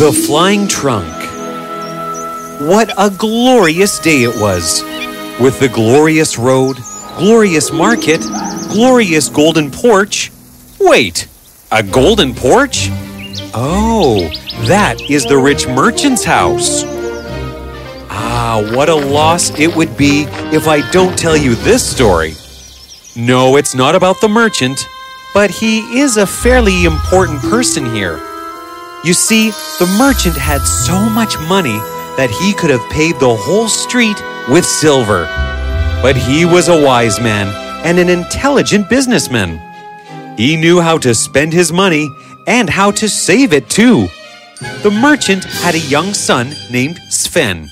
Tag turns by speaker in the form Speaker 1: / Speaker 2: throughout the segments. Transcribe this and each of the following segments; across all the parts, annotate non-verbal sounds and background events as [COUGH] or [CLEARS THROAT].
Speaker 1: The Flying Trunk. What a glorious day it was! With the glorious road, glorious market, glorious golden porch. Wait, a golden porch? Oh, that is the rich merchant's house. Ah, what a loss it would be if I don't tell you this story. No, it's not about the merchant, but he is a fairly important person here. You see, the merchant had so much money that he could have paved the whole street with silver. But he was a wise man and an intelligent businessman. He knew how to spend his money and how to save it too. The merchant had a young son named Sven.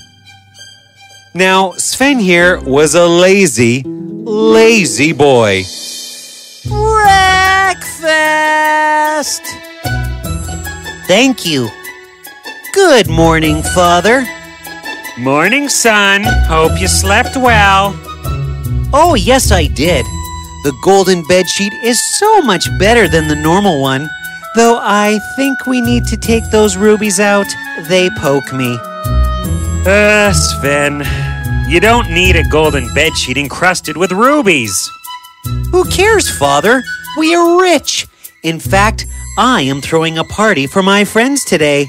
Speaker 1: Now, Sven here was a lazy, lazy boy.
Speaker 2: Breakfast! Thank you. Good morning, Father.
Speaker 3: Morning, son. Hope you slept well.
Speaker 2: Oh, yes, I did. The golden bedsheet is so much better than the normal one. Though I think we need to take those rubies out. They poke me.
Speaker 3: Uh, Sven, you don't need a golden bedsheet encrusted with rubies.
Speaker 2: Who cares, Father? We are rich. In fact, I am throwing a party for my friends today.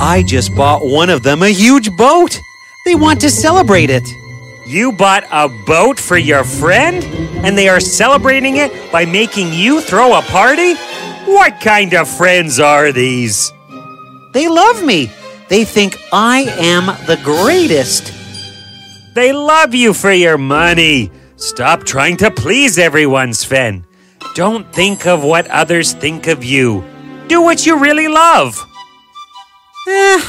Speaker 2: I just bought one of them a huge boat. They want to celebrate it.
Speaker 3: You bought a boat for your friend? And they are celebrating it by making you throw a party? What kind of friends are these?
Speaker 2: They love me. They think I am the greatest.
Speaker 3: They love you for your money. Stop trying to please everyone, Sven. Don't think of what others think of you. Do what you really love.
Speaker 2: Eh,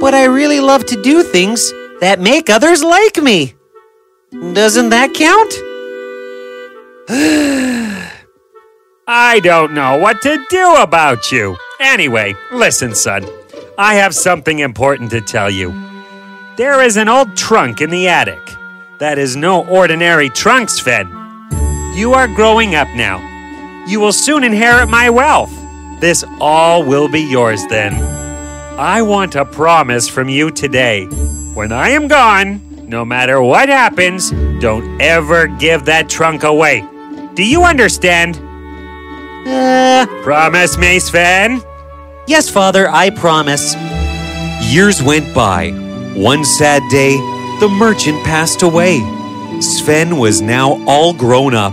Speaker 2: but I really love to do things that make others like me. Doesn't that count? [SIGHS]
Speaker 3: I don't know what to do about you. Anyway, listen, son. I have something important to tell you. There is an old trunk in the attic. That is no ordinary trunk, Sven. You are growing up now. You will soon inherit my wealth. This all will be yours then. I want a promise from you today. When I am gone, no matter what happens, don't ever give that trunk away. Do you understand?
Speaker 2: Uh,
Speaker 3: Promise me, Sven?
Speaker 2: yes, Father, I promise.
Speaker 1: Years went by. One sad day, the merchant passed away. Sven was now all grown up.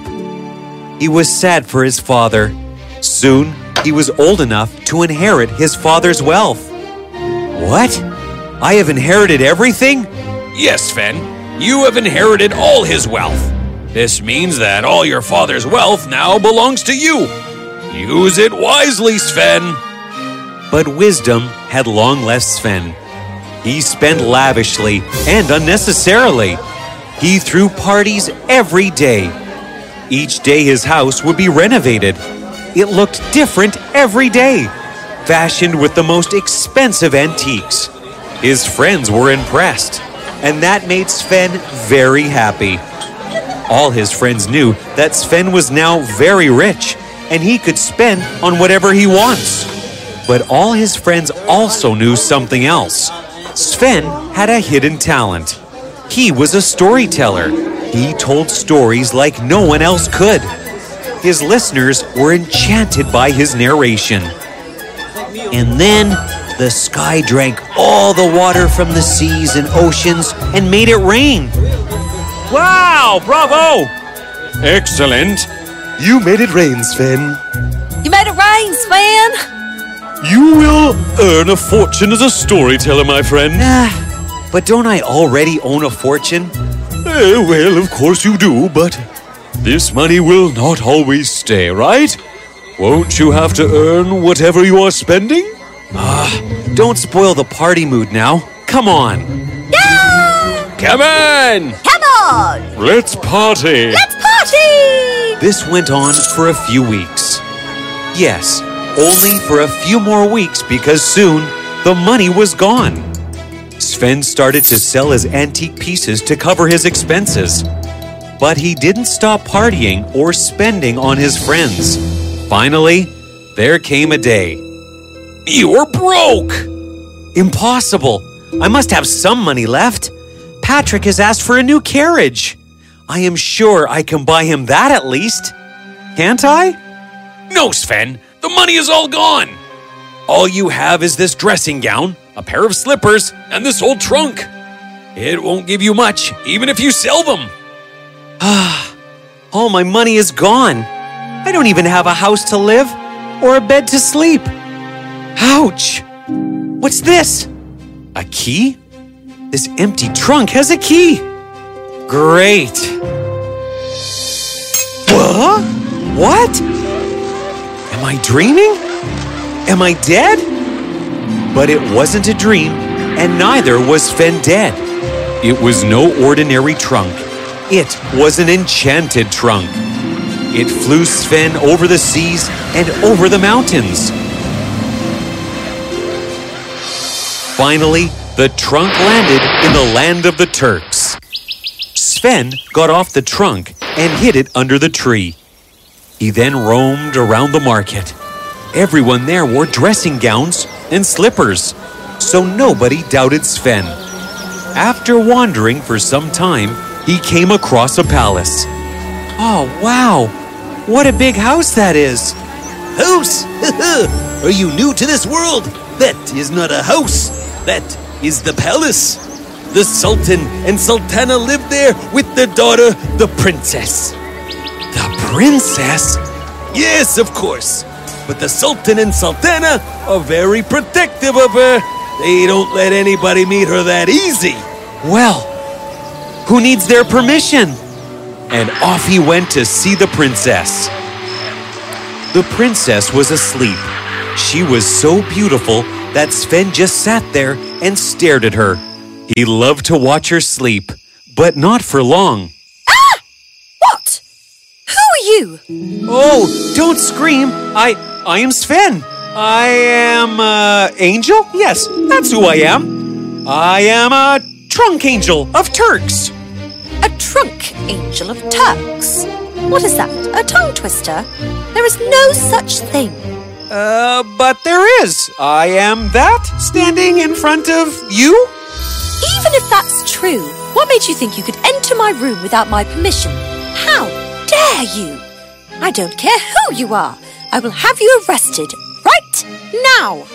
Speaker 1: He was sad for his father. Soon, he was old enough to inherit his father's wealth. What? I have inherited everything?
Speaker 4: Yes, Sven, you have inherited all his wealth. This means that all your father's wealth now belongs to you. Use it wisely, Sven.
Speaker 1: But wisdom had long left Sven. He spent lavishly and unnecessarily. He threw parties every day. Each day his house would be renovated. It looked different every day, fashioned with the most expensive antiques. His friends were impressed, and that made Sven very happy. All his friends knew that Sven was now very rich and he could spend on whatever he wants. But all his friends also knew something else. Sven had a hidden talent. He was a storyteller. He told stories like no one else could. His listeners were enchanted by his narration.
Speaker 2: And then the sky drank all the water from the seas and oceans and made it rain.
Speaker 3: Wow, bravo!
Speaker 1: Excellent. You made it rain, Sven.
Speaker 5: You made it rain, Sven!
Speaker 1: You will earn a fortune as a storyteller, my friend.
Speaker 2: Ah, but don't I already own a fortune?
Speaker 1: Eh, well, of course you do, but this money will not always stay, right? Won't you have to earn whatever you are spending? Ah, don't spoil the party mood now. Come on.
Speaker 5: Yeah!
Speaker 4: Come on!
Speaker 5: Come on!
Speaker 1: Let's party.
Speaker 5: Let's party!
Speaker 1: This went on for a few weeks. Yes, only for a few more weeks because soon the money was gone. Sven started to sell his antique pieces to cover his expenses. But he didn't stop partying or spending on his friends. Finally, there came a day.
Speaker 4: You're broke!
Speaker 1: Impossible. I must have some money left. Patrick has asked for a new carriage. I am sure I can buy him that at least. Can't I?
Speaker 4: No, Sven, the money is all gone. All you have is this dressing gown, a pair of slippers, and this old trunk. It won't give you much, even if you sell them.
Speaker 1: Ah, all my money is gone. I don't even have a house to live or a bed to sleep. Ouch! What's this? A key? This empty trunk has a key. Great. What? What? Am I dreaming? Am I dead? But it wasn't a dream, and neither was Sven dead. It was no ordinary trunk. It was an enchanted trunk. It flew Sven over the seas and over the mountains. Finally, the trunk landed in the land of the Turks. Sven got off the trunk and hid it under the tree. He then roamed around the market. Everyone there wore dressing gowns and slippers, so nobody doubted Sven. After wandering for some time, he came across a palace. Oh, wow! What a big house that is!
Speaker 6: House? [LAUGHS] Are you new to this world? That is not a house. That is the palace. The Sultan and Sultana lived there with their daughter, the princess.
Speaker 1: The princess?
Speaker 6: Yes, of course. But the Sultan and Sultana are very protective of her. They don't let anybody meet her that easy.
Speaker 1: Well, who needs their permission? And off he went to see the princess. The princess was asleep. She was so beautiful that Sven just sat there and stared at her. He loved to watch her sleep, but not for long. Ah!
Speaker 7: What? Who are you?
Speaker 1: Oh, don't scream. I I am Sven. I am uh angel? Yes, that's who I am. I am a trunk angel of Turks.
Speaker 7: A trunk angel of Turks. What is that? A tongue twister? There is no such thing.
Speaker 1: Uh, but there is. I am that standing in front of you?
Speaker 7: Even if that's true, what made you think you could enter my room without my permission? How dare you? I don't care who you are. I will have you arrested right now.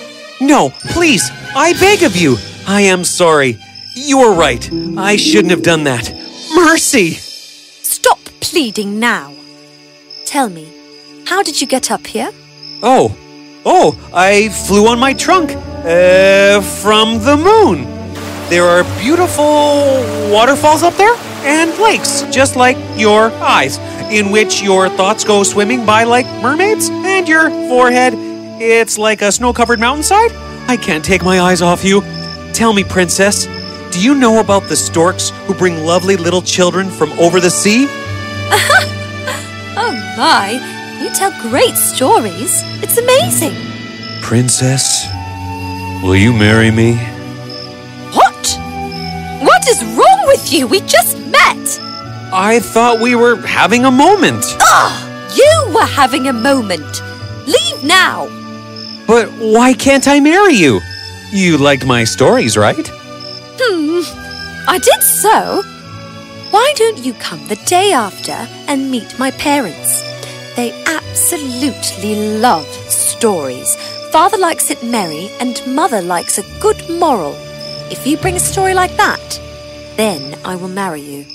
Speaker 1: No, please, I beg of you. I am sorry. You are right. I shouldn't have done that. Mercy!
Speaker 7: Stop pleading now. Tell me, how did you get up here?
Speaker 1: Oh, oh, I flew on my trunk. Uh, from the moon. There are beautiful waterfalls up there and lakes, just like your eyes, in which your thoughts go swimming by like mermaids, and your forehead, it's like a snow covered mountainside. I can't take my eyes off you. Tell me, princess, do you know about the storks who bring lovely little children from over the sea? [LAUGHS]
Speaker 7: Oh my, you tell great stories. It's amazing.
Speaker 1: Princess, will you marry me?
Speaker 7: What? What is wrong with you? We just met.
Speaker 1: I thought we were having a moment.
Speaker 7: Ah, you were having a moment. Leave now.
Speaker 1: But why can't I marry you? You liked my stories, right?
Speaker 7: Hmm, I did so. Why don't you come the day after and meet my parents? They absolutely love stories. Father likes it merry, and mother likes a good moral. If you bring a story like that, then I will marry you.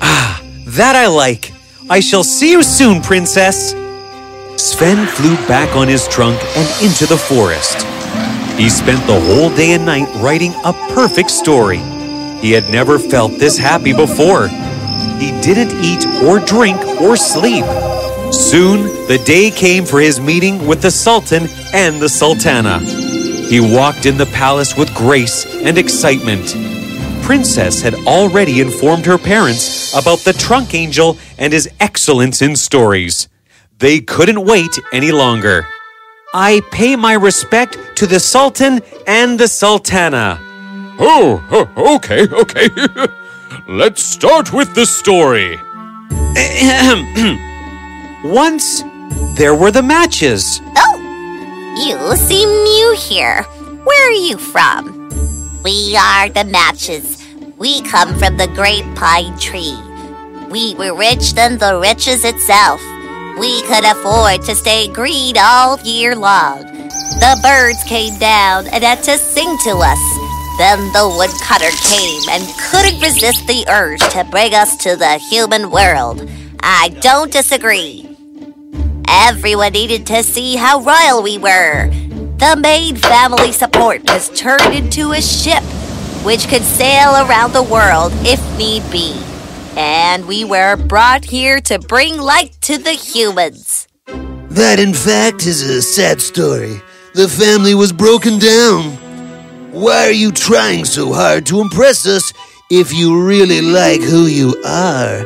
Speaker 1: Ah, that I like. I shall see you soon, princess. Sven flew back on his trunk and into the forest. He spent the whole day and night writing a perfect story. He had never felt this happy before. He didn't eat or drink or sleep. Soon, the day came for his meeting with the Sultan and the Sultana. He walked in the palace with grace and excitement. Princess had already informed her parents about the trunk angel and his excellence in stories. They couldn't wait any longer. I pay my respect to the Sultan and the Sultana.
Speaker 4: Oh, oh, okay, okay. [LAUGHS] Let's start with the story. [CLEARS THROAT]
Speaker 1: Once, there were the matches.
Speaker 5: Oh, you seem new here. Where Where are you from? We are the Matches. We come from the great pine tree. We were rich than the riches itself. We could afford to stay green all year long. The birds came down and had to sing to us. Then the woodcutter came and couldn't resist the urge to bring us to the human world. I don't disagree. Everyone needed to see how royal we were. The main family support was turned into a ship which could sail around the world if need be. And we were brought here to bring light to the humans.
Speaker 6: That, in fact, is a sad story. The family was broken down. Why are you trying so hard to impress us if you really like who you are?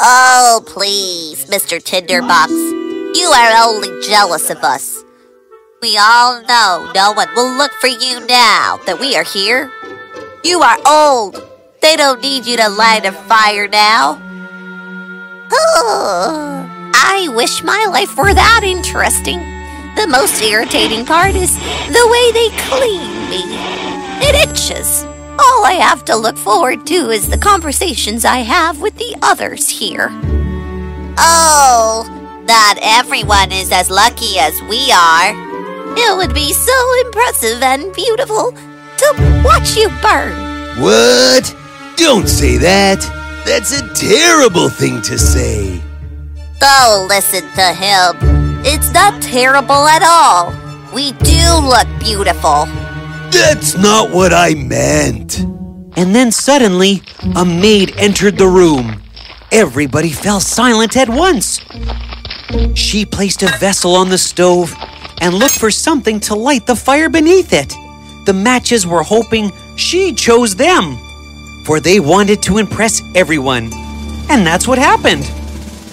Speaker 5: Oh, please, Mr. Tinderbox. You are only jealous of us. We all know no one will look for you now that we are here. You are old. They don't need you to light a fire now. I wish my life were that interesting. The most irritating part is the way they clean me. It itches. All I have to look forward to is the conversations I have with the others here. Oh, not everyone is as lucky as we are. It would be so impressive and beautiful to watch you burn.
Speaker 6: What? Don't say that. That's a terrible thing to say.
Speaker 5: Don't listen to him. It's not terrible at all. We do look beautiful.
Speaker 6: That's not what I meant.
Speaker 1: And then suddenly, a maid entered the room. Everybody fell silent at once. She placed a vessel on the stove and looked for something to light the fire beneath it. The matches were hoping she chose them, for they wanted to impress everyone. And that's what happened.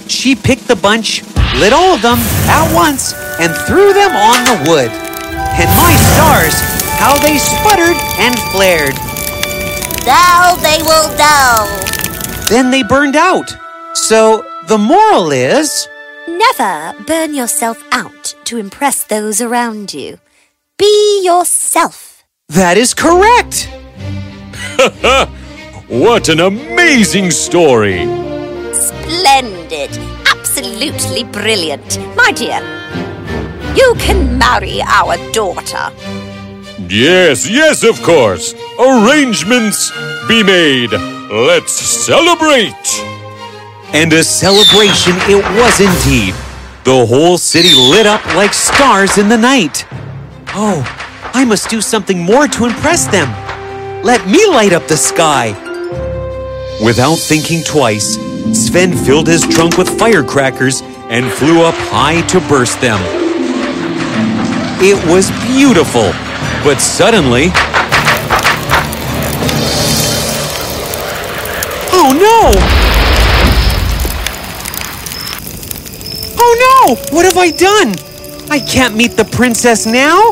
Speaker 1: She picked the bunch, lit all of them at once, and threw them on the wood. And my stars, how they sputtered and flared.
Speaker 5: Now they will know.
Speaker 1: Then they burned out. So the moral is
Speaker 7: Never burn yourself out to impress those around you. Be yourself.
Speaker 1: That is correct. [LAUGHS]
Speaker 4: What an amazing story!
Speaker 5: Splendid. Absolutely brilliant. My dear, you can marry our daughter.
Speaker 4: Yes, yes, of course. Arrangements be made. Let's celebrate!
Speaker 1: And a celebration it was indeed. The whole city lit up like stars in the night. Oh, I must do something more to impress them. Let me light up the sky. Without thinking twice, Sven filled his trunk with firecrackers and flew up high to burst them. It was beautiful, but suddenly. Oh no! Oh no! What have I done? I can't meet the princess now?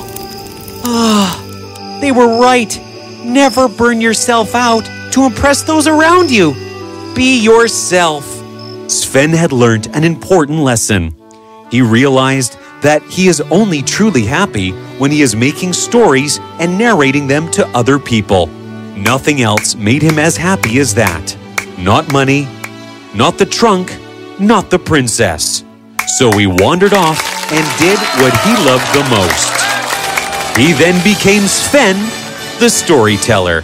Speaker 1: Ah, they were right. Never burn yourself out to impress those around you. Be yourself. Sven had learned an important lesson. He realized that he is only truly happy when he is making stories and narrating them to other people. Nothing else made him as happy as that. Not money, not the trunk, not the princess. So he wandered off and did what he loved the most. He then became Sven, the storyteller.